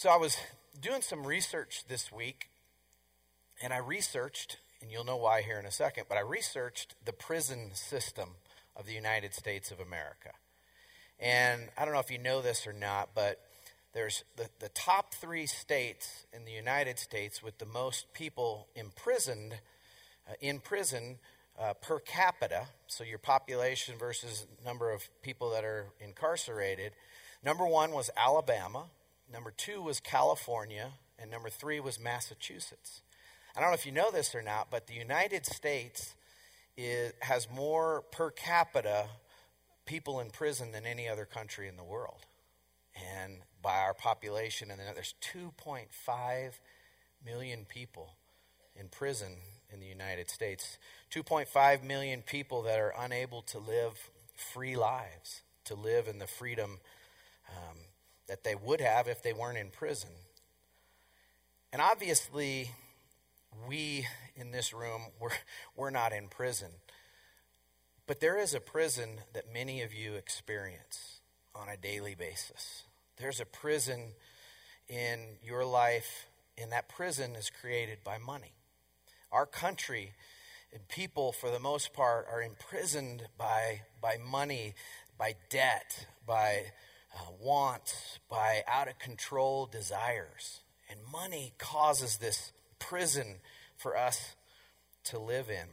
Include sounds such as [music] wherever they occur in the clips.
So I was doing some research this week, and I researched, and you'll know why here in a second, but I researched the prison system of the United States of America. And I don't know if you know this or not, but there's the, the top three states in the United States with the most people imprisoned uh, in prison uh, per capita, so your population versus number of people that are incarcerated. Number one was Alabama. Number two was California, and number three was Massachusetts. I don't know if you know this or not, but the United States is, has more per capita people in prison than any other country in the world. And by our population, and there's 2.5 million people in prison in the United States. 2.5 million people that are unable to live free lives, to live in the freedom um, that they would have if they weren't in prison. And obviously, we in this room, [laughs] we're, we're not in prison. But there is a prison that many of you experience on a daily basis. There's a prison in your life, and that prison is created by money. Our country and people, for the most part, are imprisoned by, by money, by debt, by uh, wants, by out of control desires. And money causes this prison for us to live in.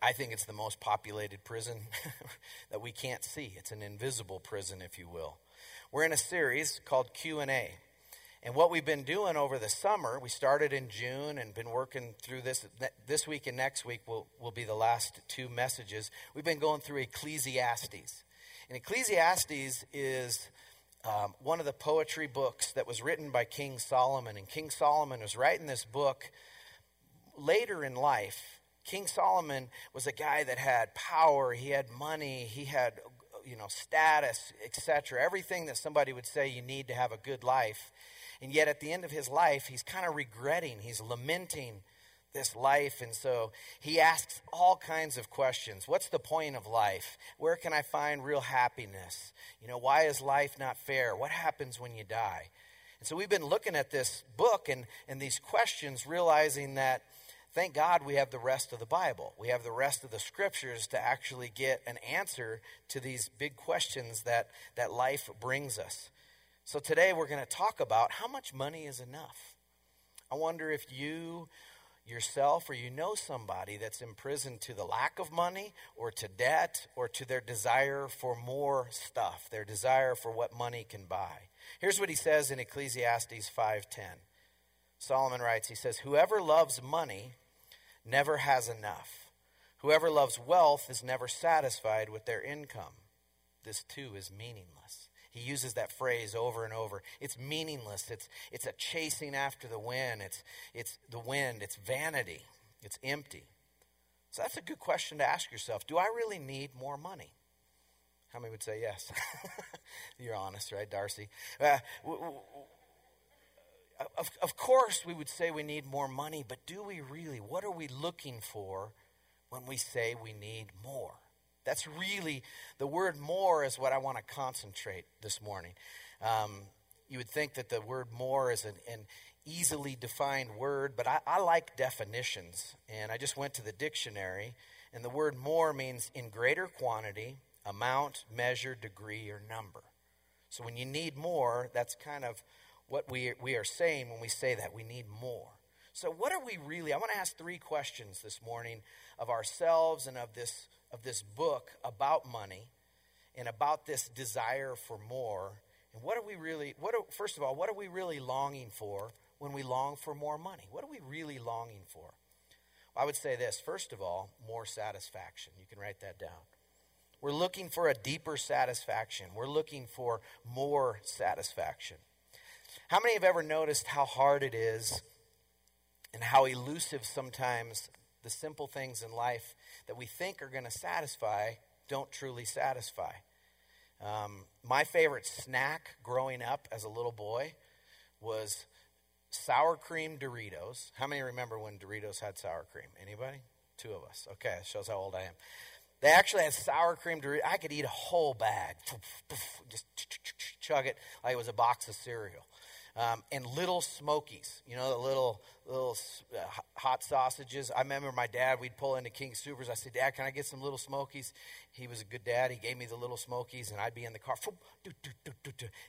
I think it's the most populated prison [laughs] that we can't see. It's an invisible prison, if you will. We're in a series called Q&A. And what we've been doing over the summer, we started in June and been working through this. This week and next week will, will be the last two messages. We've been going through Ecclesiastes. And Ecclesiastes is um, one of the poetry books that was written by King Solomon. And King Solomon was writing this book later in life. King Solomon was a guy that had power, he had money, he had you know status, etc. Everything that somebody would say you need to have a good life. And yet at the end of his life, he's kind of regretting, he's lamenting this life. And so he asks all kinds of questions. What's the point of life? Where can I find real happiness? You know, why is life not fair? What happens when you die? And so we've been looking at this book and, and these questions, realizing that thank God we have the rest of the Bible. We have the rest of the scriptures to actually get an answer to these big questions that, that life brings us. So today we're going to talk about how much money is enough. I wonder if you yourself or you know somebody that's imprisoned to the lack of money or to debt or to their desire for more stuff, their desire for what money can buy. Here's what he says in Ecclesiastes 5:10. Solomon writes, he says, "Whoever loves money never has enough. Whoever loves wealth is never satisfied with their income. This too is meaningless." He uses that phrase over and over. It's meaningless. It's, it's a chasing after the wind. It's, it's the wind. It's vanity. It's empty. So that's a good question to ask yourself. Do I really need more money? How many would say yes? [laughs] You're honest, right, Darcy? Uh, w- w- of, of course, we would say we need more money, but do we really? What are we looking for when we say we need more? That's really the word more is what I want to concentrate this morning. Um, you would think that the word more is an, an easily defined word, but I, I, like definitions. And I just went to the dictionary, and the word more means in greater quantity, amount, measure, degree, or number. So when you need more, that's kind of what we, we are saying when we say that. We need more. So, what are we really? I want to ask three questions this morning of ourselves and of this of this book about money and about this desire for more. And what are we really, what are, first of all, what are we really longing for when we long for more money? What are we really longing for? Well, I would say this first of all, more satisfaction. You can write that down. We're looking for a deeper satisfaction, we're looking for more satisfaction. How many have ever noticed how hard it is and how elusive sometimes the simple things in life that we think are going to satisfy don't truly satisfy. Um, my favorite snack growing up as a little boy was sour cream Doritos. How many remember when Doritos had sour cream? Anybody? Two of us. Okay, shows how old I am. They actually had sour cream Doritos. I could eat a whole bag, just chug it like it was a box of cereal. Um, and little smokies, you know, the little little uh, hot sausages. I remember my dad. We'd pull into King Soopers. I said, "Dad, can I get some little smokies?" He was a good dad. He gave me the little smokies, and I'd be in the car.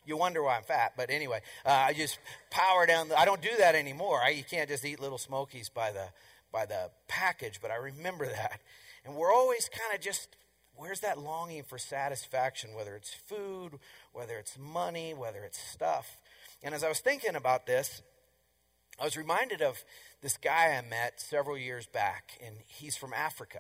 You wonder why I'm fat, but anyway, uh, I just power down. The, I don't do that anymore. I, you can't just eat little smokies by the by the package, but I remember that. And we're always kind of just where's that longing for satisfaction, whether it's food, whether it's money, whether it's stuff. And as I was thinking about this, I was reminded of this guy I met several years back, and he's from Africa.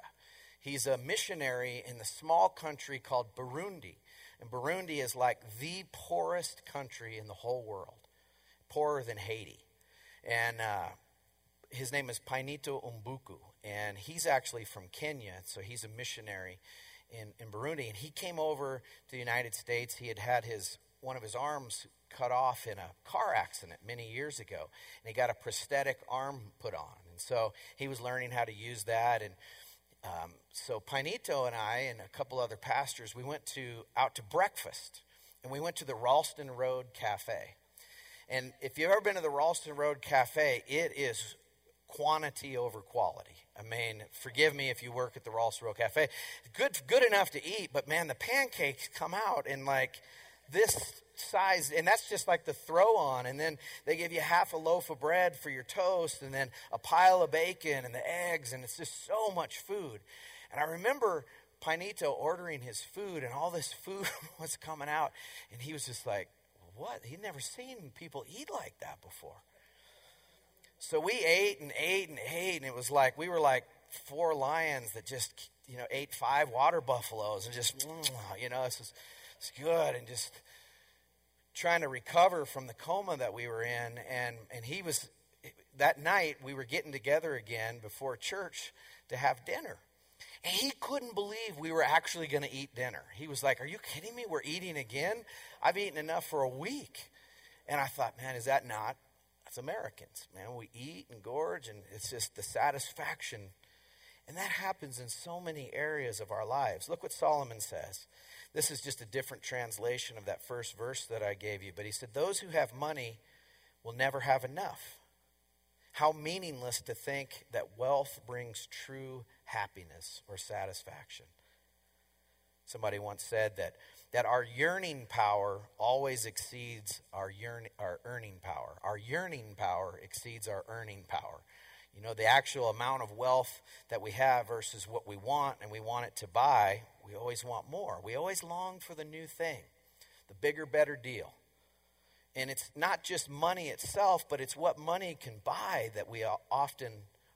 He's a missionary in the small country called Burundi. And Burundi is like the poorest country in the whole world, poorer than Haiti. And uh, his name is Painito Umbuku, and he's actually from Kenya, so he's a missionary in, in Burundi. And he came over to the United States. He had had his one of his arms cut off in a car accident many years ago, and he got a prosthetic arm put on. And so he was learning how to use that. And um, so Pinito and I and a couple other pastors, we went to out to breakfast, and we went to the Ralston Road Cafe. And if you've ever been to the Ralston Road Cafe, it is quantity over quality. I mean, forgive me if you work at the Ralston Road Cafe. Good, good enough to eat, but man, the pancakes come out in like this size, and that's just like the throw on. And then they give you half a loaf of bread for your toast, and then a pile of bacon and the eggs, and it's just so much food. And I remember Painito ordering his food, and all this food [laughs] was coming out, and he was just like, What? He'd never seen people eat like that before. So we ate and ate and ate, and it was like we were like four lions that just, you know, ate five water buffaloes and just, you know, it's, just, it's good and just trying to recover from the coma that we were in. And, and he was, that night, we were getting together again before church to have dinner. And he couldn't believe we were actually going to eat dinner. He was like, Are you kidding me? We're eating again? I've eaten enough for a week. And I thought, Man, is that not? That's Americans, man. We eat and gorge, and it's just the satisfaction. And that happens in so many areas of our lives. Look what Solomon says. This is just a different translation of that first verse that I gave you. But he said, Those who have money will never have enough. How meaningless to think that wealth brings true happiness or satisfaction. Somebody once said that, that our yearning power always exceeds our, yearn, our earning power. Our yearning power exceeds our earning power. You know, the actual amount of wealth that we have versus what we want and we want it to buy, we always want more. We always long for the new thing, the bigger, better deal. And it's not just money itself, but it's what money can buy that we often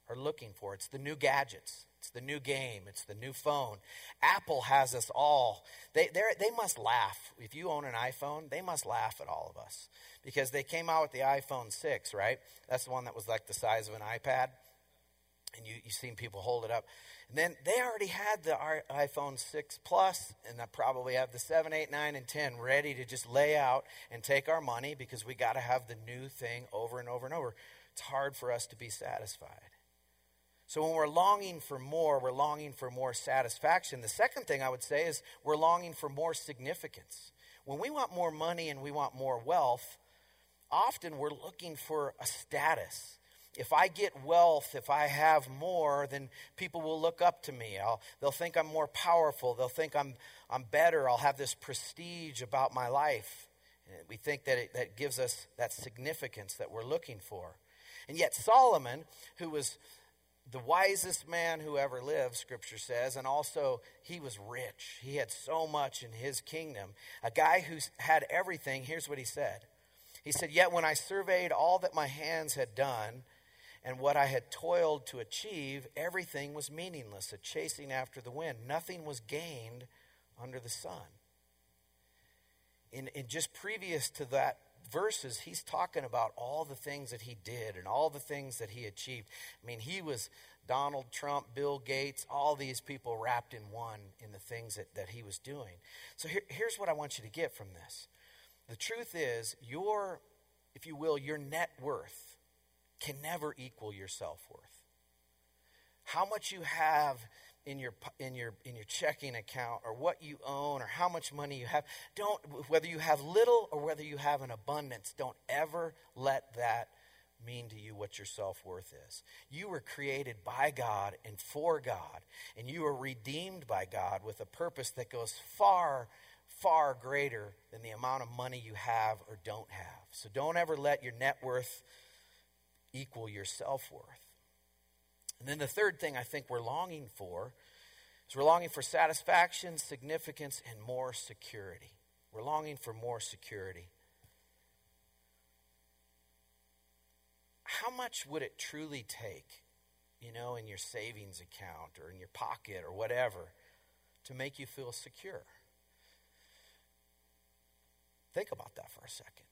are looking for. It's the new gadgets, it's the new game, it's the new phone. Apple has us all. They, they must laugh. If you own an iPhone, they must laugh at all of us because they came out with the iPhone 6, right? That's the one that was like the size of an iPad. And you, you've seen people hold it up. And then they already had the iPhone 6 Plus, and I probably have the 7, 8, 9, and 10 ready to just lay out and take our money because we got to have the new thing over and over and over. It's hard for us to be satisfied. So when we're longing for more, we're longing for more satisfaction. The second thing I would say is we're longing for more significance. When we want more money and we want more wealth, often we're looking for a status. If I get wealth, if I have more, then people will look up to me. I'll, they'll think I'm more powerful. They'll think I'm, I'm better. I'll have this prestige about my life. We think that it, that gives us that significance that we're looking for. And yet, Solomon, who was the wisest man who ever lived, scripture says, and also he was rich. He had so much in his kingdom. A guy who had everything, here's what he said he said, Yet when I surveyed all that my hands had done and what I had toiled to achieve, everything was meaningless, a chasing after the wind. Nothing was gained under the sun. In, in just previous to that verses, he's talking about all the things that he did and all the things that he achieved. I mean, he was Donald Trump, Bill Gates, all these people wrapped in one in the things that, that he was doing. So here, here's what I want you to get from this the truth is, your, if you will, your net worth can never equal your self worth. How much you have in your in your in your checking account or what you own or how much money you have don't whether you have little or whether you have an abundance don't ever let that mean to you what your self-worth is. You were created by god and for god and you were redeemed by god with a purpose that goes far far greater than the amount of money you have or don't have. So don't ever let your net worth equal your self-worth and then the third thing I think we're longing for is we're longing for satisfaction, significance, and more security. We're longing for more security. How much would it truly take, you know, in your savings account or in your pocket or whatever, to make you feel secure? Think about that for a second.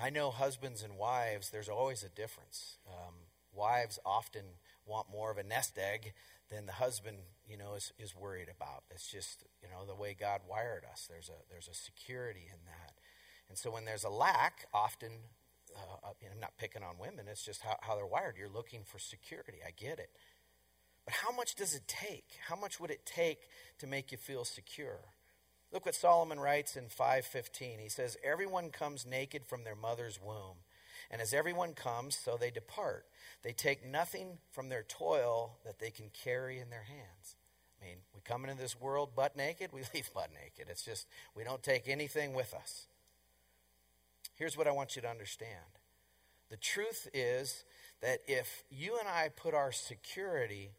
I know husbands and wives, there's always a difference. Um, wives often want more of a nest egg than the husband, you know, is, is worried about. It's just, you know, the way God wired us. There's a, there's a security in that. And so when there's a lack, often, uh, I'm not picking on women, it's just how, how they're wired. You're looking for security. I get it. But how much does it take? How much would it take to make you feel secure? Look what Solomon writes in 5:15. He says, "Everyone comes naked from their mother's womb, and as everyone comes, so they depart. They take nothing from their toil that they can carry in their hands. I mean, we come into this world butt naked, [laughs] we leave butt naked. It's just, we don't take anything with us. Here's what I want you to understand the truth is that if you and I put our security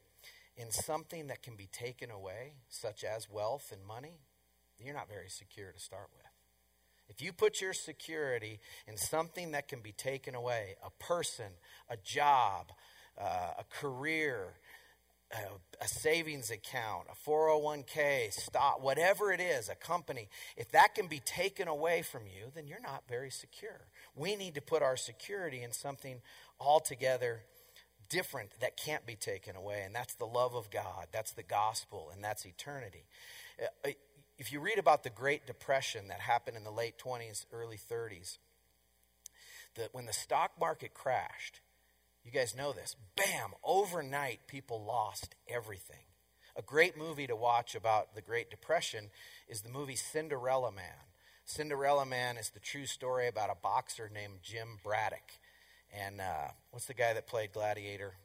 in something that can be taken away, such as wealth and money, you're not very secure to start with. If you put your security in something that can be taken away, a person, a job, uh, a career, a, a savings account, a 401k, stock, whatever it is, a company, if that can be taken away from you, then you're not very secure. We need to put our security in something altogether different that can't be taken away, and that's the love of God, that's the gospel, and that's eternity. Uh, uh, If you read about the Great Depression that happened in the late 20s, early 30s, that when the stock market crashed, you guys know this, bam, overnight people lost everything. A great movie to watch about the Great Depression is the movie Cinderella Man. Cinderella Man is the true story about a boxer named Jim Braddock. And uh, what's the guy that played Gladiator?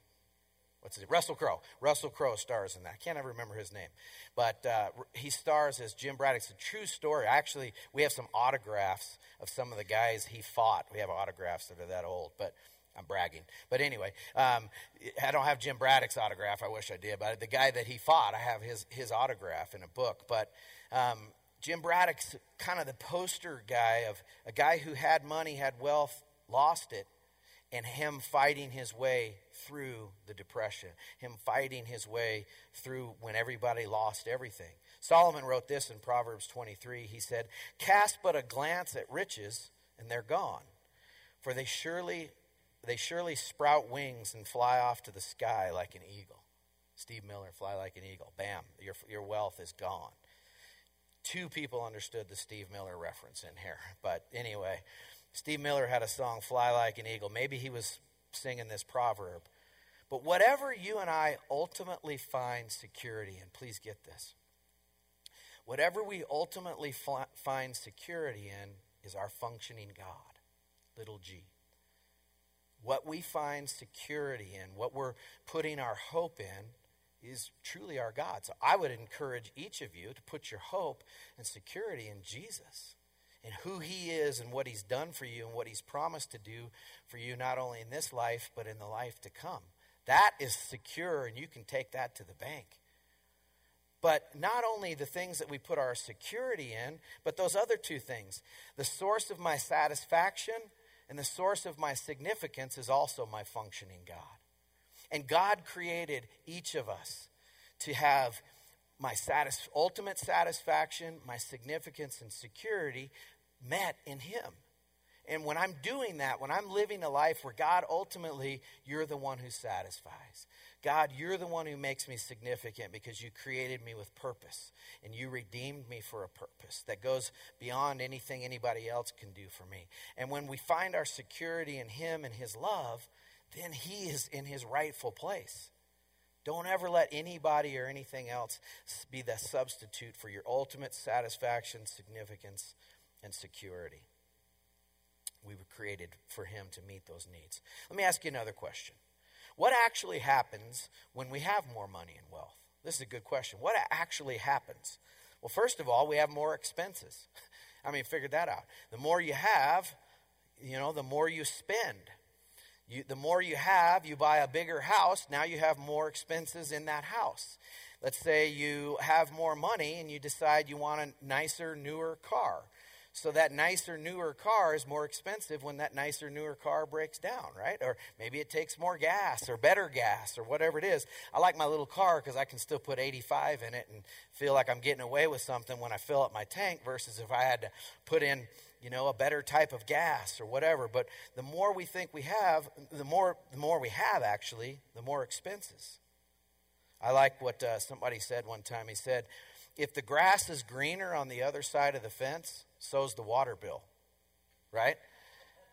What's it? Russell Crowe. Russell Crowe stars in that. I can't ever remember his name, but uh, he stars as Jim Braddock. It's a true story. Actually, we have some autographs of some of the guys he fought. We have autographs that are that old, but. I'm bragging. But anyway, um, I don't have Jim Braddock's autograph. I wish I did. But the guy that he fought, I have his, his autograph in a book. But um, Jim Braddock's kind of the poster guy of a guy who had money, had wealth, lost it, and him fighting his way through the depression, him fighting his way through when everybody lost everything. Solomon wrote this in Proverbs 23. He said, Cast but a glance at riches, and they're gone, for they surely, they surely sprout wings and fly off to the sky like an eagle. Steve Miller, fly like an eagle. Bam, your, your wealth is gone. Two people understood the Steve Miller reference in here. But anyway, Steve Miller had a song, Fly Like an Eagle. Maybe he was singing this proverb. But whatever you and I ultimately find security in, please get this. Whatever we ultimately find security in is our functioning God, little g. What we find security in, what we're putting our hope in, is truly our God. So I would encourage each of you to put your hope and security in Jesus and who He is and what He's done for you and what He's promised to do for you, not only in this life, but in the life to come. That is secure, and you can take that to the bank. But not only the things that we put our security in, but those other two things. The source of my satisfaction and the source of my significance is also my functioning God. And God created each of us to have my satis- ultimate satisfaction, my significance, and security met in Him. And when I'm doing that, when I'm living a life where God ultimately, you're the one who satisfies. God, you're the one who makes me significant because you created me with purpose and you redeemed me for a purpose that goes beyond anything anybody else can do for me. And when we find our security in Him and His love, then He is in His rightful place Don't ever let anybody or anything else be the substitute for your ultimate satisfaction, significance, and security. We were created for Him to meet those needs. Let me ask you another question. What actually happens when we have more money and wealth? This is a good question. What actually happens? Well, first of all, we have more expenses. [laughs] I mean, figure that out. The more you have, you know, the more you spend. You, the more you have, you buy a bigger house, now you have more expenses in that house. Let's say you have more money and you decide you want a nicer, newer car. So that nicer, newer car is more expensive when that nicer, newer car breaks down, right? Or maybe it takes more gas or better gas or whatever it is. I like my little car because I can still put 85 in it and feel like I'm getting away with something when I fill up my tank versus if I had to put in, you know, a better type of gas or whatever. But the more we think we have, the more, the more we have actually, the more expenses. I like what uh, somebody said one time. He said, if the grass is greener on the other side of the fence, so's the water bill, right?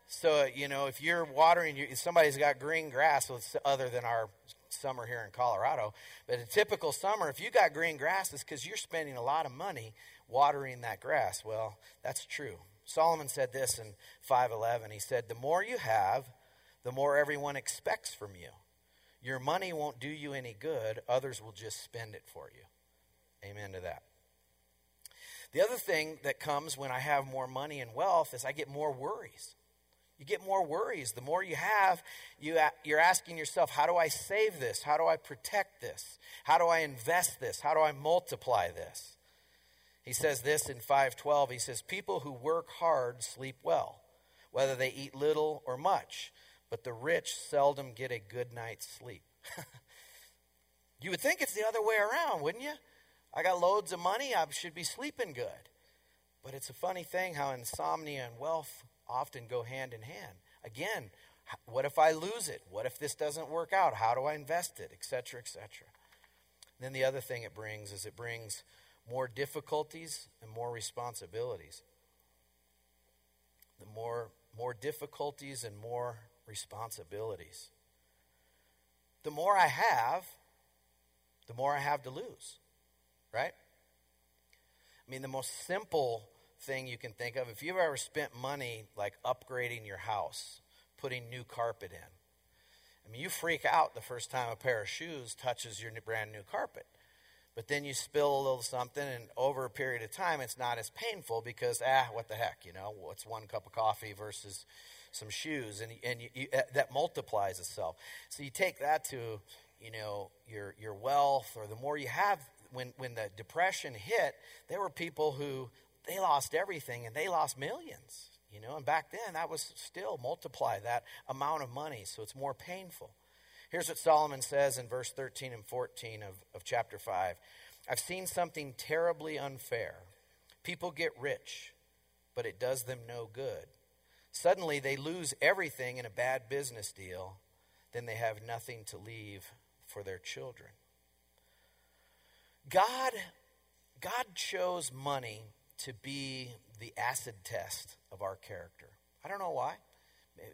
So, you know, if you're watering, somebody's got green grass, other than our summer here in Colorado, but a typical summer, if you got green grass, it's because you're spending a lot of money watering that grass. Well, that's true. Solomon said this in 511. He said, The more you have, the more everyone expects from you. Your money won't do you any good, others will just spend it for you. Amen to that. The other thing that comes when I have more money and wealth is I get more worries. You get more worries. The more you have, you, you're asking yourself, how do I save this? How do I protect this? How do I invest this? How do I multiply this? He says this in 512. He says, People who work hard sleep well, whether they eat little or much, but the rich seldom get a good night's sleep. [laughs] you would think it's the other way around, wouldn't you? I got loads of money, I should be sleeping good. But it's a funny thing how insomnia and wealth often go hand in hand. Again, what if I lose it? What if this doesn't work out? How do I invest it? Etc., etc. Then the other thing it brings is it brings more difficulties and more responsibilities. The more more difficulties and more responsibilities. The more I have, the more I have to lose right? I mean, the most simple thing you can think of, if you've ever spent money like upgrading your house, putting new carpet in, I mean, you freak out the first time a pair of shoes touches your brand new carpet. But then you spill a little something, and over a period of time, it's not as painful because, ah, what the heck, you know, what's one cup of coffee versus some shoes, and, and you, you, that multiplies itself. So you take that to, you know, your, your wealth, or the more you have, when, when the depression hit, there were people who they lost everything and they lost millions. You know, and back then that was still multiply that amount of money, so it's more painful. Here's what Solomon says in verse 13 and 14 of, of chapter 5. I've seen something terribly unfair. People get rich, but it does them no good. Suddenly they lose everything in a bad business deal, then they have nothing to leave for their children. God, God chose money to be the acid test of our character. I don't know why.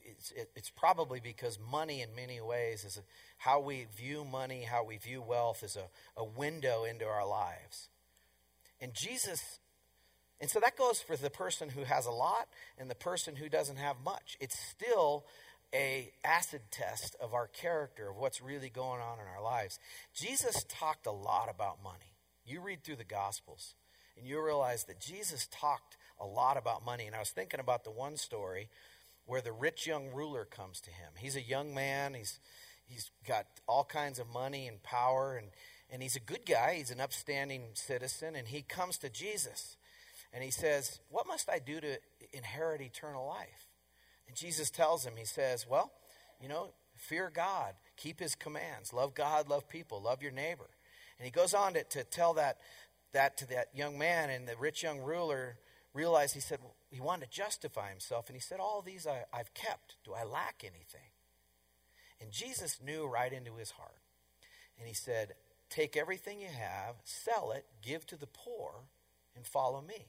It's, it, it's probably because money, in many ways, is a, how we view money, how we view wealth, is a, a window into our lives. And Jesus, and so that goes for the person who has a lot and the person who doesn't have much. It's still a acid test of our character, of what's really going on in our lives. Jesus talked a lot about money. You read through the Gospels, and you realize that Jesus talked a lot about money. And I was thinking about the one story where the rich young ruler comes to him. He's a young man. He's he's got all kinds of money and power, and and he's a good guy. He's an upstanding citizen, and he comes to Jesus, and he says, "What must I do to inherit eternal life?" And Jesus tells him, he says, Well, you know, fear God, keep his commands, love God, love people, love your neighbor. And he goes on to, to tell that, that to that young man, and the rich young ruler realized he said, well, he wanted to justify himself, and he said, All these I, I've kept. Do I lack anything? And Jesus knew right into his heart. And he said, Take everything you have, sell it, give to the poor, and follow me.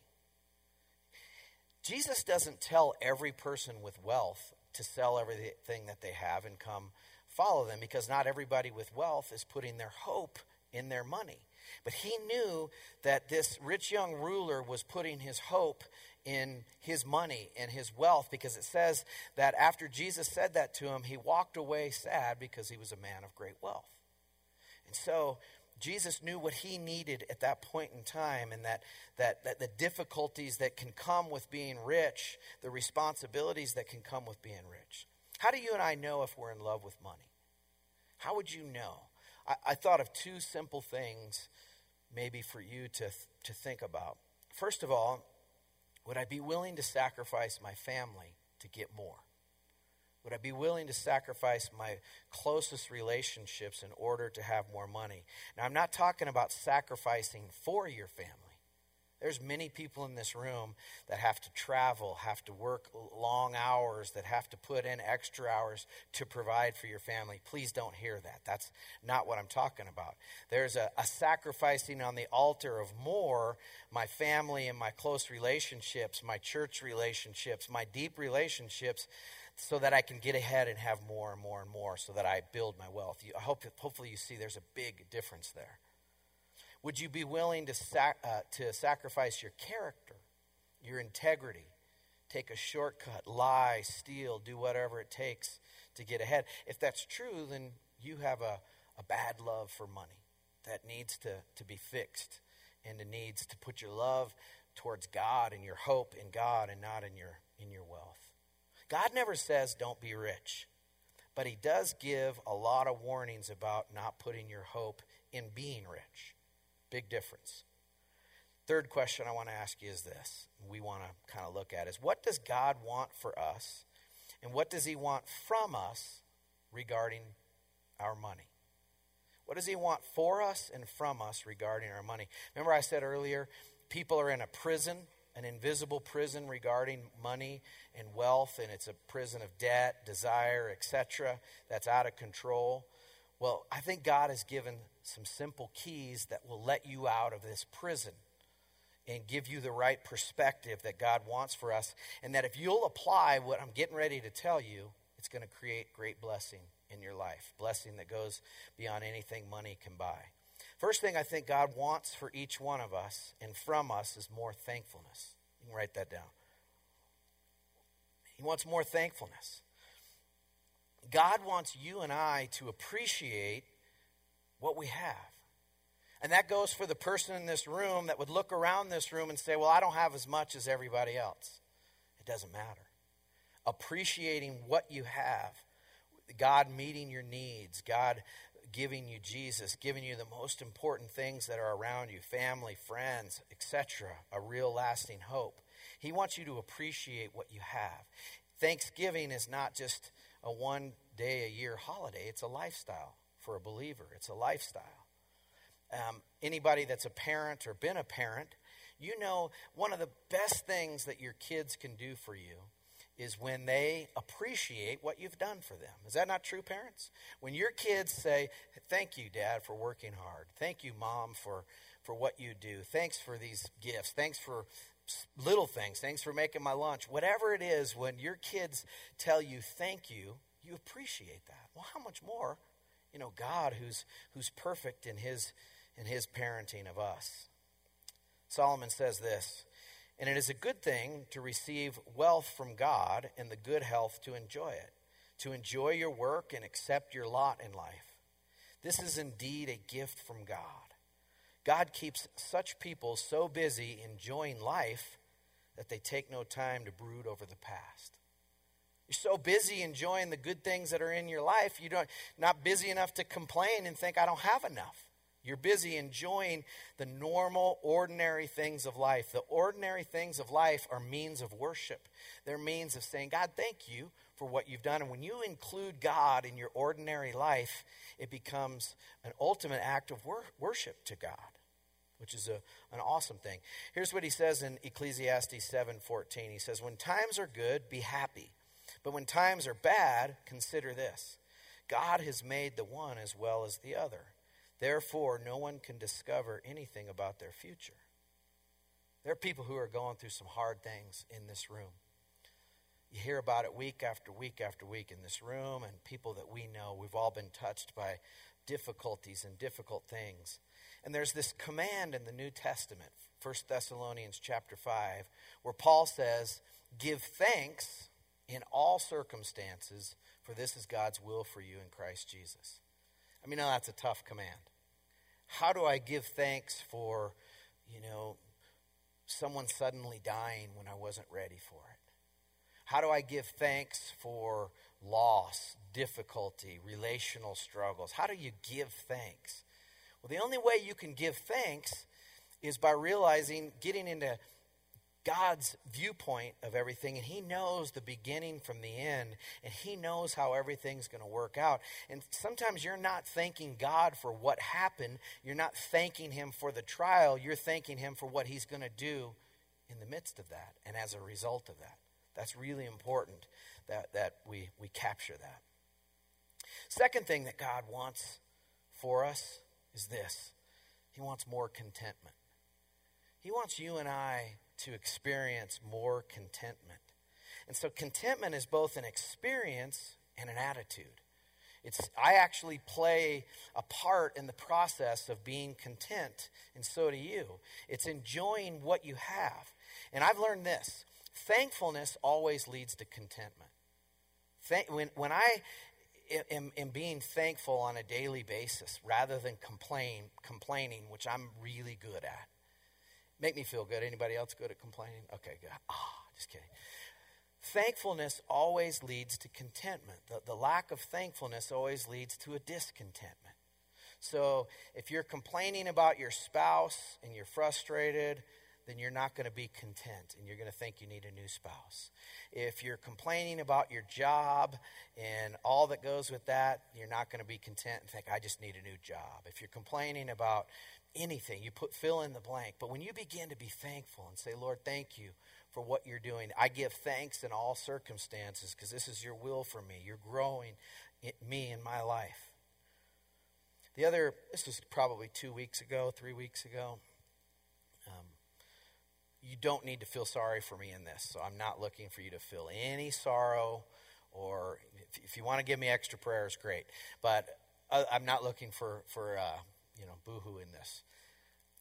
Jesus doesn't tell every person with wealth to sell everything that they have and come follow them because not everybody with wealth is putting their hope in their money. But he knew that this rich young ruler was putting his hope in his money and his wealth because it says that after Jesus said that to him, he walked away sad because he was a man of great wealth. And so Jesus knew what he needed at that point in time and that, that, that the difficulties that can come with being rich, the responsibilities that can come with being rich. How do you and I know if we're in love with money? How would you know? I, I thought of two simple things maybe for you to, to think about. First of all, would I be willing to sacrifice my family to get more? Would I be willing to sacrifice my closest relationships in order to have more money? Now, I'm not talking about sacrificing for your family. There's many people in this room that have to travel, have to work long hours, that have to put in extra hours to provide for your family. Please don't hear that. That's not what I'm talking about. There's a, a sacrificing on the altar of more my family and my close relationships, my church relationships, my deep relationships so that I can get ahead and have more and more and more so that I build my wealth. You, I hope, hopefully, you see there's a big difference there. Would you be willing to, sac- uh, to sacrifice your character, your integrity, take a shortcut, lie, steal, do whatever it takes to get ahead? If that's true, then you have a, a bad love for money that needs to, to be fixed and it needs to put your love towards God and your hope in God and not in your, in your wealth. God never says don't be rich, but He does give a lot of warnings about not putting your hope in being rich. Big difference. Third question I want to ask you is this we want to kind of look at is what does God want for us and what does he want from us regarding our money? What does he want for us and from us regarding our money? Remember I said earlier people are in a prison, an invisible prison regarding money and wealth and it's a prison of debt, desire, etc. that's out of control. Well, I think God has given some simple keys that will let you out of this prison and give you the right perspective that God wants for us. And that if you'll apply what I'm getting ready to tell you, it's going to create great blessing in your life. Blessing that goes beyond anything money can buy. First thing I think God wants for each one of us and from us is more thankfulness. You can write that down. He wants more thankfulness. God wants you and I to appreciate what we have. And that goes for the person in this room that would look around this room and say, Well, I don't have as much as everybody else. It doesn't matter. Appreciating what you have, God meeting your needs, God giving you Jesus, giving you the most important things that are around you family, friends, etc. A real lasting hope. He wants you to appreciate what you have. Thanksgiving is not just a one day a year holiday, it's a lifestyle for a believer. It's a lifestyle. Um, anybody that's a parent or been a parent, you know one of the best things that your kids can do for you is when they appreciate what you've done for them. Is that not true, parents? When your kids say, Thank you, Dad, for working hard. Thank you, Mom, for, for what you do. Thanks for these gifts. Thanks for little things. Thanks for making my lunch. Whatever it is, when your kids tell you thank you, you appreciate that. Well, how much more, you know, God who's who's perfect in his in his parenting of us. Solomon says this, and it is a good thing to receive wealth from God and the good health to enjoy it, to enjoy your work and accept your lot in life. This is indeed a gift from God. God keeps such people so busy enjoying life that they take no time to brood over the past. You're so busy enjoying the good things that are in your life, you don't not busy enough to complain and think I don't have enough. You're busy enjoying the normal, ordinary things of life. The ordinary things of life are means of worship. They're means of saying, God, thank you for what you've done. And when you include God in your ordinary life, it becomes an ultimate act of wor- worship to God, which is a, an awesome thing. Here's what he says in Ecclesiastes 7:14. He says, "When times are good, be happy. But when times are bad, consider this God has made the one as well as the other. Therefore, no one can discover anything about their future. There are people who are going through some hard things in this room. You hear about it week after week after week in this room, and people that we know, we've all been touched by difficulties and difficult things. And there's this command in the New Testament, 1 Thessalonians chapter 5, where Paul says, Give thanks in all circumstances, for this is God's will for you in Christ Jesus. I mean, now that's a tough command. How do I give thanks for, you know, someone suddenly dying when I wasn't ready for it? How do I give thanks for loss, difficulty, relational struggles? How do you give thanks? Well, the only way you can give thanks is by realizing, getting into God's viewpoint of everything, and He knows the beginning from the end, and He knows how everything's going to work out. And sometimes you're not thanking God for what happened, you're not thanking Him for the trial, you're thanking Him for what He's going to do in the midst of that and as a result of that. That's really important that, that we, we capture that. Second thing that God wants for us is this He wants more contentment. He wants you and I to experience more contentment. And so, contentment is both an experience and an attitude. It's, I actually play a part in the process of being content, and so do you. It's enjoying what you have. And I've learned this Thankfulness always leads to contentment. Thank, when, when I am, am, being thankful on a daily basis rather than complain, complaining, which I'm really good at, make me feel good. Anybody else good at complaining? Okay, good. Oh, just kidding. Thankfulness always leads to contentment. The, the lack of thankfulness always leads to a discontentment. So if you're complaining about your spouse and you're frustrated, then you're not going to be content and you're going to think you need a new spouse. If you're complaining about your job and all that goes with that, you're not going to be content and think, I just need a new job. If you're complaining about anything, you put fill in the blank. But when you begin to be thankful and say, Lord, thank you for what you're doing, I give thanks in all circumstances because this is your will for me. You're growing me in my life. The other, this was probably two weeks ago, three weeks ago. Um, you don't need to feel sorry for me in this. So I'm not looking for you to feel any sorrow, or if, if you want to give me extra prayers, great. But uh, I'm not looking for for uh, you know boohoo in this.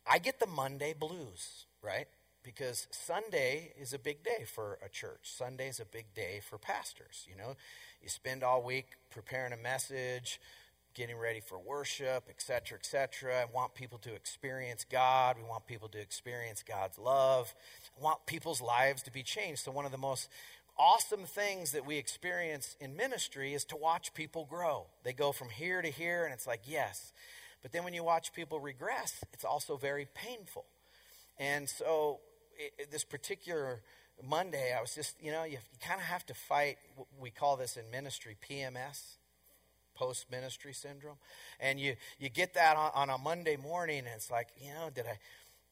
I get the Monday blues, right? Because Sunday is a big day for a church. Sunday is a big day for pastors. You know, you spend all week preparing a message, getting ready for worship, etc., etc. I want people to experience God. We want people to experience God's love. I want people's lives to be changed. So, one of the most awesome things that we experience in ministry is to watch people grow. They go from here to here, and it's like, yes. But then when you watch people regress, it's also very painful. And so, it, this particular Monday, I was just, you know, you, you kind of have to fight. We call this in ministry PMS post ministry syndrome. And you, you get that on, on, a Monday morning, and it's like, you know, did I.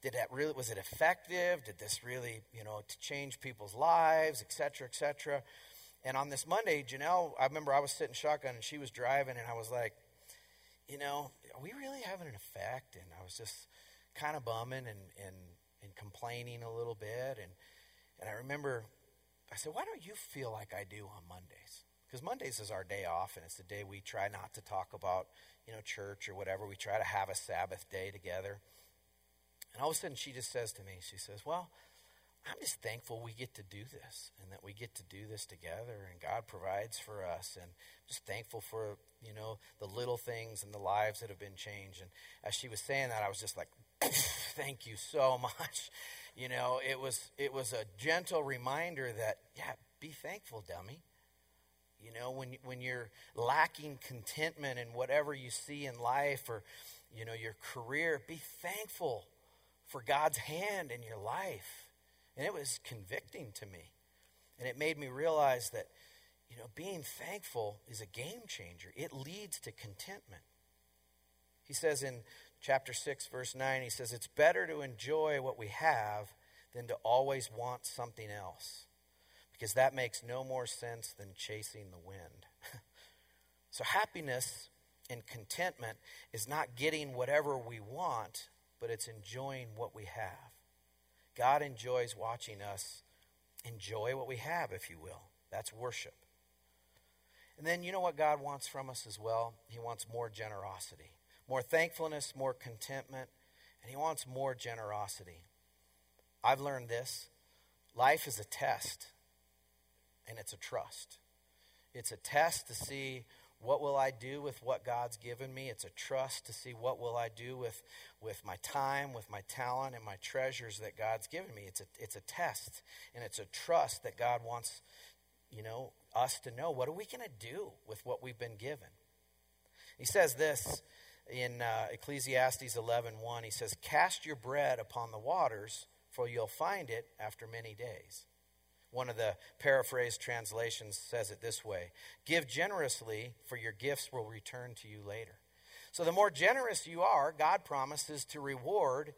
Did that really was it effective? Did this really, you know, to change people's lives, et cetera, et cetera? And on this Monday, Janelle, I remember I was sitting shotgun and she was driving, and I was like, you know, are we really having an effect? And I was just kind of bumming and, and, and complaining a little bit. And, and I remember I said, why don't you feel like I do on Mondays? because Mondays is our day off, and it's the day we try not to talk about, you know, church or whatever. We try to have a Sabbath day together. And all of a sudden, she just says to me, she says, "Well, I'm just thankful we get to do this, and that we get to do this together, and God provides for us, and just thankful for you know the little things and the lives that have been changed." And as she was saying that, I was just like, [clears throat] "Thank you so [laughs] much." You know, it was it was a gentle reminder that yeah, be thankful, dummy you know, when, when you're lacking contentment in whatever you see in life or, you know, your career, be thankful for God's hand in your life. And it was convicting to me. And it made me realize that, you know, being thankful is a game changer. It leads to contentment. He says in chapter 6, verse 9, he says, It's better to enjoy what we have than to always want something else because that makes no more sense than chasing the wind. [laughs] so, happiness and contentment is not getting whatever we want, but it's enjoying what we have. God enjoys watching us enjoy what we have, if you will. That's worship. And then you know what God wants from us as well? He wants more generosity, more thankfulness, more contentment, and He wants more generosity. I've learned this life is a test, and it's a trust. It's a test to see what will I do with what God's given me. It's a trust to see what will I do with, with my time, with my talent, and my treasures that God's given me. It's a, it's a test, and it's a trust that God wants, you know, us to know. What are we going to do with what we've been given? He says this in uh, Ecclesiastes 11.1. He says, Cast your bread upon the waters, for you'll find it after many days. One of the paraphrased translations says it this way Give generously, for your gifts will return to you later. So the more generous you are, God promises to reward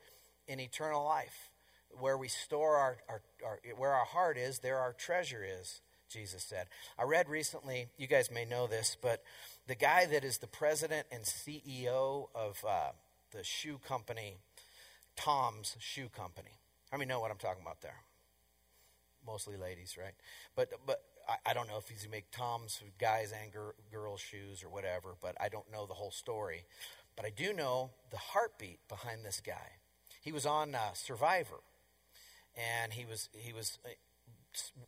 in eternal life. Where we store our, our, our, where our heart is, there our treasure is, Jesus said. I read recently, you guys may know this, but the guy that is the president and CEO of uh, the shoe company, Tom's Shoe Company. How many know what I'm talking about there? Mostly ladies, right? But but I, I don't know if he's make Tom's guys and gir- girls shoes or whatever. But I don't know the whole story. But I do know the heartbeat behind this guy. He was on uh, Survivor, and he was he was. Uh,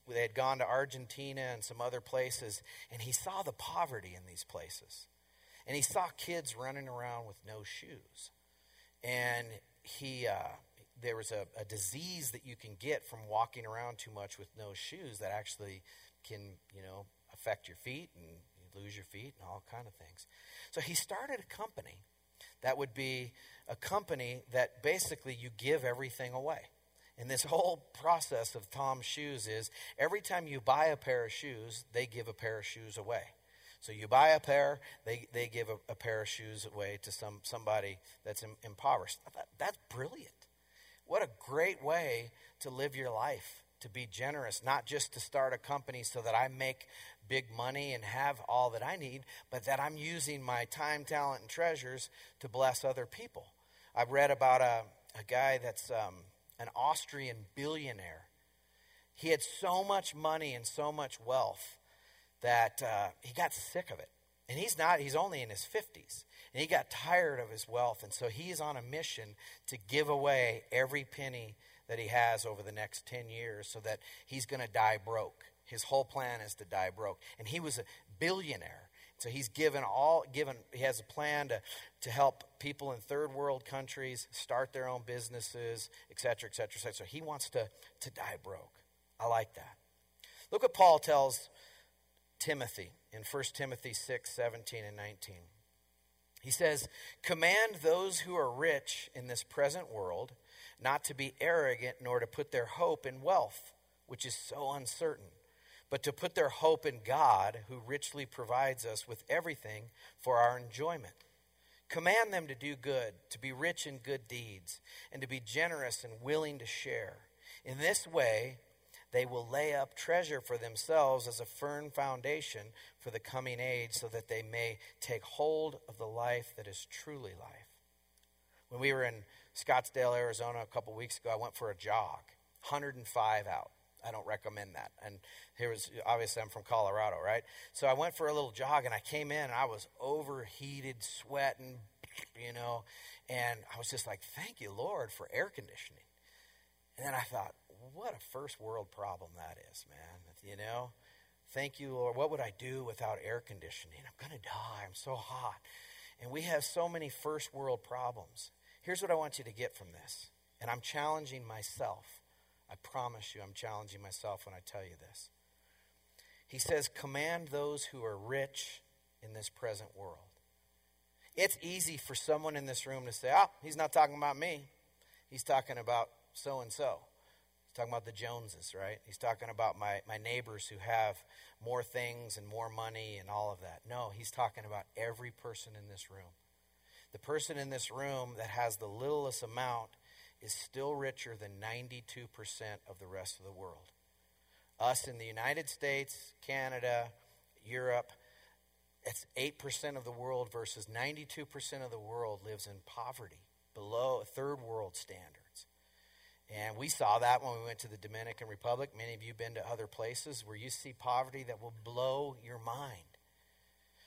they had gone to Argentina and some other places, and he saw the poverty in these places. And he saw kids running around with no shoes. And he, uh, there was a, a disease that you can get from walking around too much with no shoes that actually can, you know, affect your feet and you lose your feet and all kind of things. So he started a company that would be a company that basically you give everything away. And this whole process of Tom's shoes is every time you buy a pair of shoes, they give a pair of shoes away. So you buy a pair, they, they give a, a pair of shoes away to some somebody that's impoverished. That, that's brilliant. What a great way to live your life, to be generous, not just to start a company so that I make big money and have all that I need, but that I'm using my time, talent, and treasures to bless other people. I've read about a, a guy that's um, an Austrian billionaire. He had so much money and so much wealth that uh, he got sick of it. And he's not, he's only in his 50s. And he got tired of his wealth. And so he's on a mission to give away every penny that he has over the next 10 years so that he's going to die broke. His whole plan is to die broke. And he was a billionaire. So he's given all given he has a plan to, to help people in third world countries start their own businesses, et cetera, et cetera, et cetera. So he wants to, to die broke. I like that. Look what Paul tells Timothy in 1 Timothy 6, 17 and 19. He says, Command those who are rich in this present world not to be arrogant, nor to put their hope in wealth, which is so uncertain, but to put their hope in God, who richly provides us with everything for our enjoyment. Command them to do good, to be rich in good deeds, and to be generous and willing to share. In this way, they will lay up treasure for themselves as a firm foundation for the coming age, so that they may take hold of the life that is truly life. When we were in Scottsdale, Arizona, a couple weeks ago, I went for a jog, 105 out. I don't recommend that. And here was obviously I'm from Colorado, right? So I went for a little jog and I came in and I was overheated, sweating, you know, and I was just like, "Thank you, Lord, for air conditioning." And then I thought, what a first world problem that is, man. You know? Thank you, Lord. What would I do without air conditioning? I'm going to die. I'm so hot. And we have so many first world problems. Here's what I want you to get from this. And I'm challenging myself. I promise you, I'm challenging myself when I tell you this. He says, Command those who are rich in this present world. It's easy for someone in this room to say, Oh, he's not talking about me. He's talking about so and so. He's talking about the Joneses, right? He's talking about my, my neighbors who have more things and more money and all of that. No, he's talking about every person in this room. The person in this room that has the littlest amount is still richer than 92% of the rest of the world. Us in the United States, Canada, Europe, it's 8% of the world versus 92% of the world lives in poverty, below a third world standards. And we saw that when we went to the Dominican Republic. Many of you have been to other places where you see poverty that will blow your mind.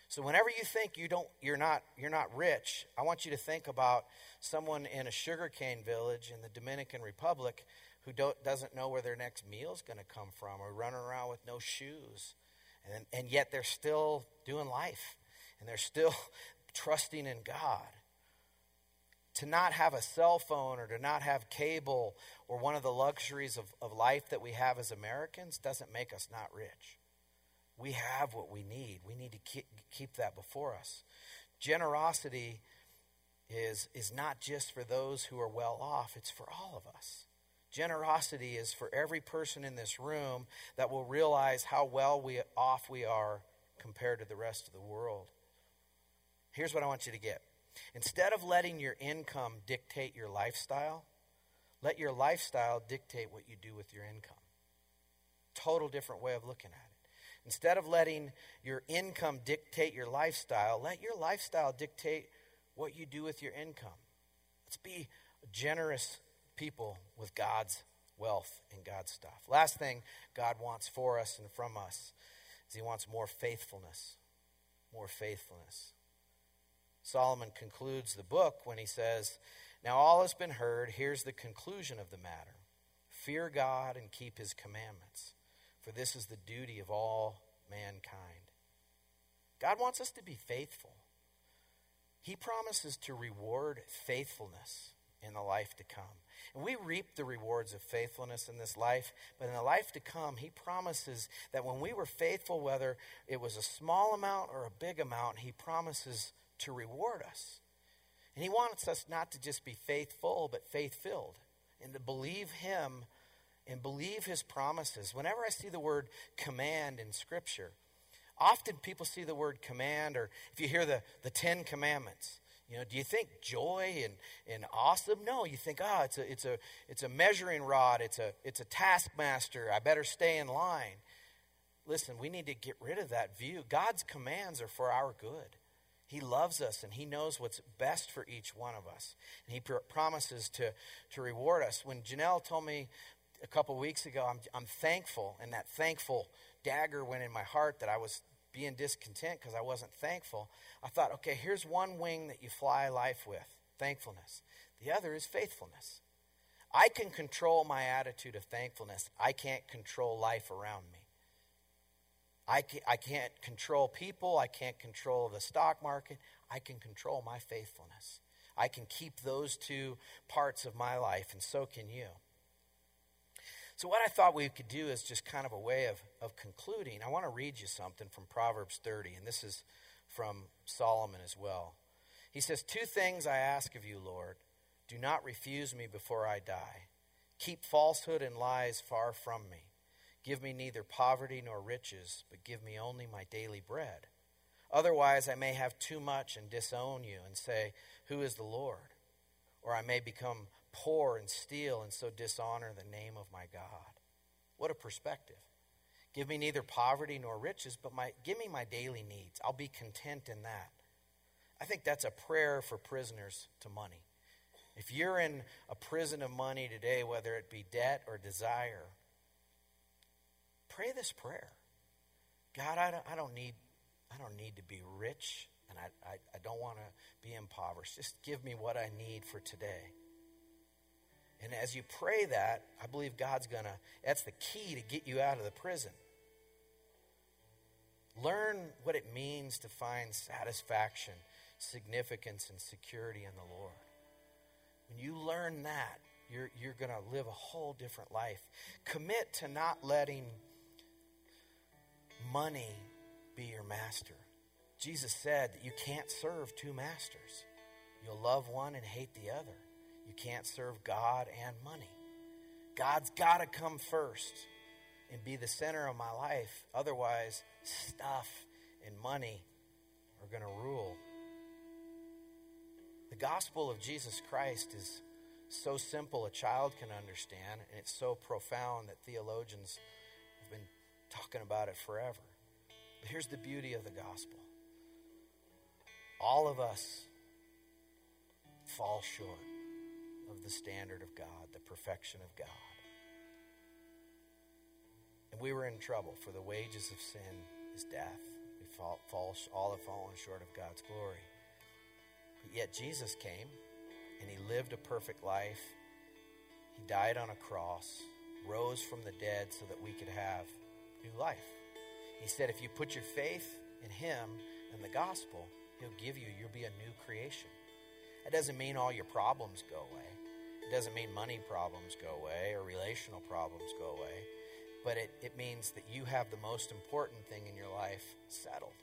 So whenever you think you don't you're not you're not rich, I want you to think about someone in a sugarcane village in the Dominican Republic who doesn't know where their next meal is going to come from or running around with no shoes. And, and yet they're still doing life and they're still [laughs] trusting in God. To not have a cell phone or to not have cable or one of the luxuries of, of life that we have as Americans doesn't make us not rich. We have what we need. We need to keep, keep that before us. Generosity is, is not just for those who are well off, it's for all of us. Generosity is for every person in this room that will realize how well we, off we are compared to the rest of the world. Here's what I want you to get. Instead of letting your income dictate your lifestyle, let your lifestyle dictate what you do with your income. Total different way of looking at it. Instead of letting your income dictate your lifestyle, let your lifestyle dictate what you do with your income. Let's be generous people with God's wealth and God's stuff. Last thing God wants for us and from us is He wants more faithfulness. More faithfulness. Solomon concludes the book when he says, Now all has been heard. Here's the conclusion of the matter fear God and keep His commandments, for this is the duty of all mankind. God wants us to be faithful. He promises to reward faithfulness in the life to come. And we reap the rewards of faithfulness in this life, but in the life to come, He promises that when we were faithful, whether it was a small amount or a big amount, He promises to reward us. And He wants us not to just be faithful, but faith filled, and to believe Him and believe His promises. Whenever I see the word command in Scripture, often people see the word command, or if you hear the, the Ten Commandments, you know, do you think joy and, and awesome? No, you think, ah, oh, it's a it's a it's a measuring rod, it's a it's a taskmaster. I better stay in line. Listen, we need to get rid of that view. God's commands are for our good. He loves us and He knows what's best for each one of us. And He pr- promises to, to reward us. When Janelle told me a couple weeks ago, I'm, I'm thankful, and that thankful dagger went in my heart that I was being discontent because I wasn't thankful, I thought, okay, here's one wing that you fly life with thankfulness. The other is faithfulness. I can control my attitude of thankfulness, I can't control life around me. I, can, I can't control people, I can't control the stock market, I can control my faithfulness. I can keep those two parts of my life, and so can you. So, what I thought we could do is just kind of a way of, of concluding. I want to read you something from Proverbs 30, and this is from Solomon as well. He says, Two things I ask of you, Lord. Do not refuse me before I die. Keep falsehood and lies far from me. Give me neither poverty nor riches, but give me only my daily bread. Otherwise, I may have too much and disown you and say, Who is the Lord? Or I may become poor and steal and so dishonor the name of my God. What a perspective. Give me neither poverty nor riches, but my, give me my daily needs. I'll be content in that. I think that's a prayer for prisoners to money. If you're in a prison of money today, whether it be debt or desire, pray this prayer. God, I don't, I don't need I don't need to be rich, and I, I, I don't want to be impoverished. Just give me what I need for today. And as you pray that, I believe God's going to, that's the key to get you out of the prison. Learn what it means to find satisfaction, significance, and security in the Lord. When you learn that, you're, you're going to live a whole different life. Commit to not letting money be your master. Jesus said that you can't serve two masters. You'll love one and hate the other. You can't serve God and money. God's got to come first and be the center of my life. Otherwise, stuff and money are going to rule. The gospel of Jesus Christ is so simple a child can understand, and it's so profound that theologians talking about it forever. But here's the beauty of the gospel all of us fall short. of the standard of God, the perfection of God. And we were in trouble, for the wages of sin is death. We fall, fall, all have fallen short of God's glory. But yet Jesus came, and he lived a perfect life. He died on a cross, rose from the dead so that we could have new life. He said, if you put your faith in him and the gospel, he'll give you, you'll be a new creation. That doesn't mean all your problems go away. It doesn't mean money problems go away or relational problems go away but it, it means that you have the most important thing in your life settled.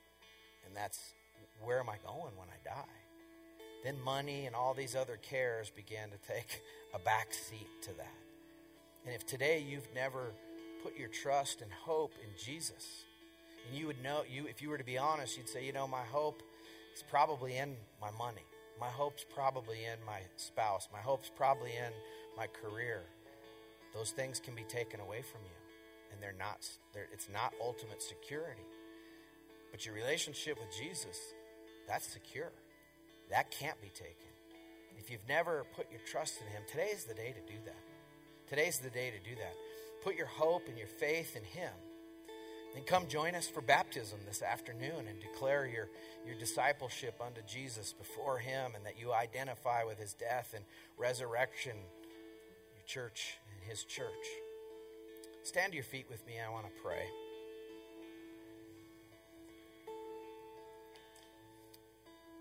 And that's where am I going when I die? Then money and all these other cares began to take a back seat to that. And if today you've never put your trust and hope in Jesus, and you would know you if you were to be honest, you'd say, you know, my hope is probably in my money. My hope's probably in my spouse. My hope's probably in my career. Those things can be taken away from you and they're not they're, it's not ultimate security but your relationship with jesus that's secure that can't be taken if you've never put your trust in him today's the day to do that today's the day to do that put your hope and your faith in him then come join us for baptism this afternoon and declare your, your discipleship unto jesus before him and that you identify with his death and resurrection your church and his church Stand to your feet with me. I want to pray.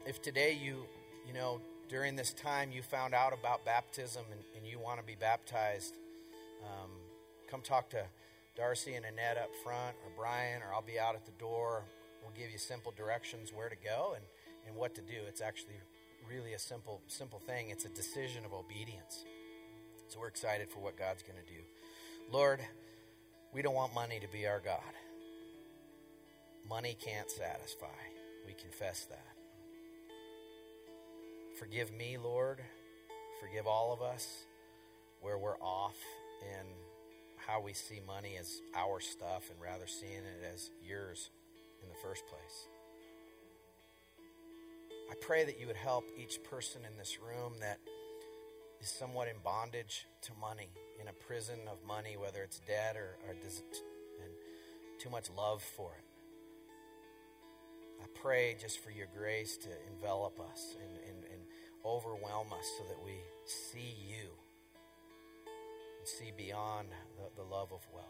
If today you, you know, during this time you found out about baptism and, and you want to be baptized, um, come talk to Darcy and Annette up front, or Brian, or I'll be out at the door. We'll give you simple directions where to go and, and what to do. It's actually really a simple, simple thing. It's a decision of obedience. So we're excited for what God's going to do. Lord, we don't want money to be our God. Money can't satisfy. We confess that. Forgive me, Lord. Forgive all of us where we're off in how we see money as our stuff and rather seeing it as yours in the first place. I pray that you would help each person in this room that is somewhat in bondage to money in a prison of money, whether it's debt or, or and too much love for it. I pray just for your grace to envelop us and, and, and overwhelm us so that we see you see beyond the, the love of wealth.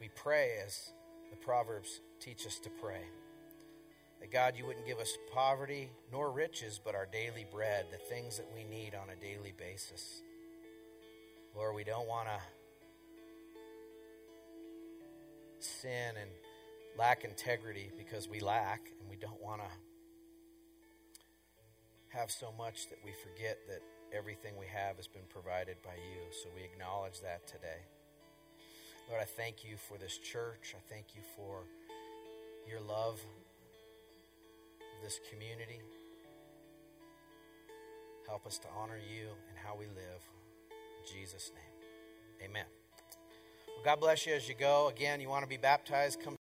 We pray as the Proverbs teach us to pray. That God, you wouldn't give us poverty nor riches, but our daily bread, the things that we need on a daily basis. Lord, we don't want to sin and lack integrity because we lack, and we don't want to have so much that we forget that everything we have has been provided by you. So we acknowledge that today. Lord, I thank you for this church. I thank you for your love this community. Help us to honor you and how we live. Jesus' name. Amen. Well, God bless you as you go. Again, you want to be baptized, come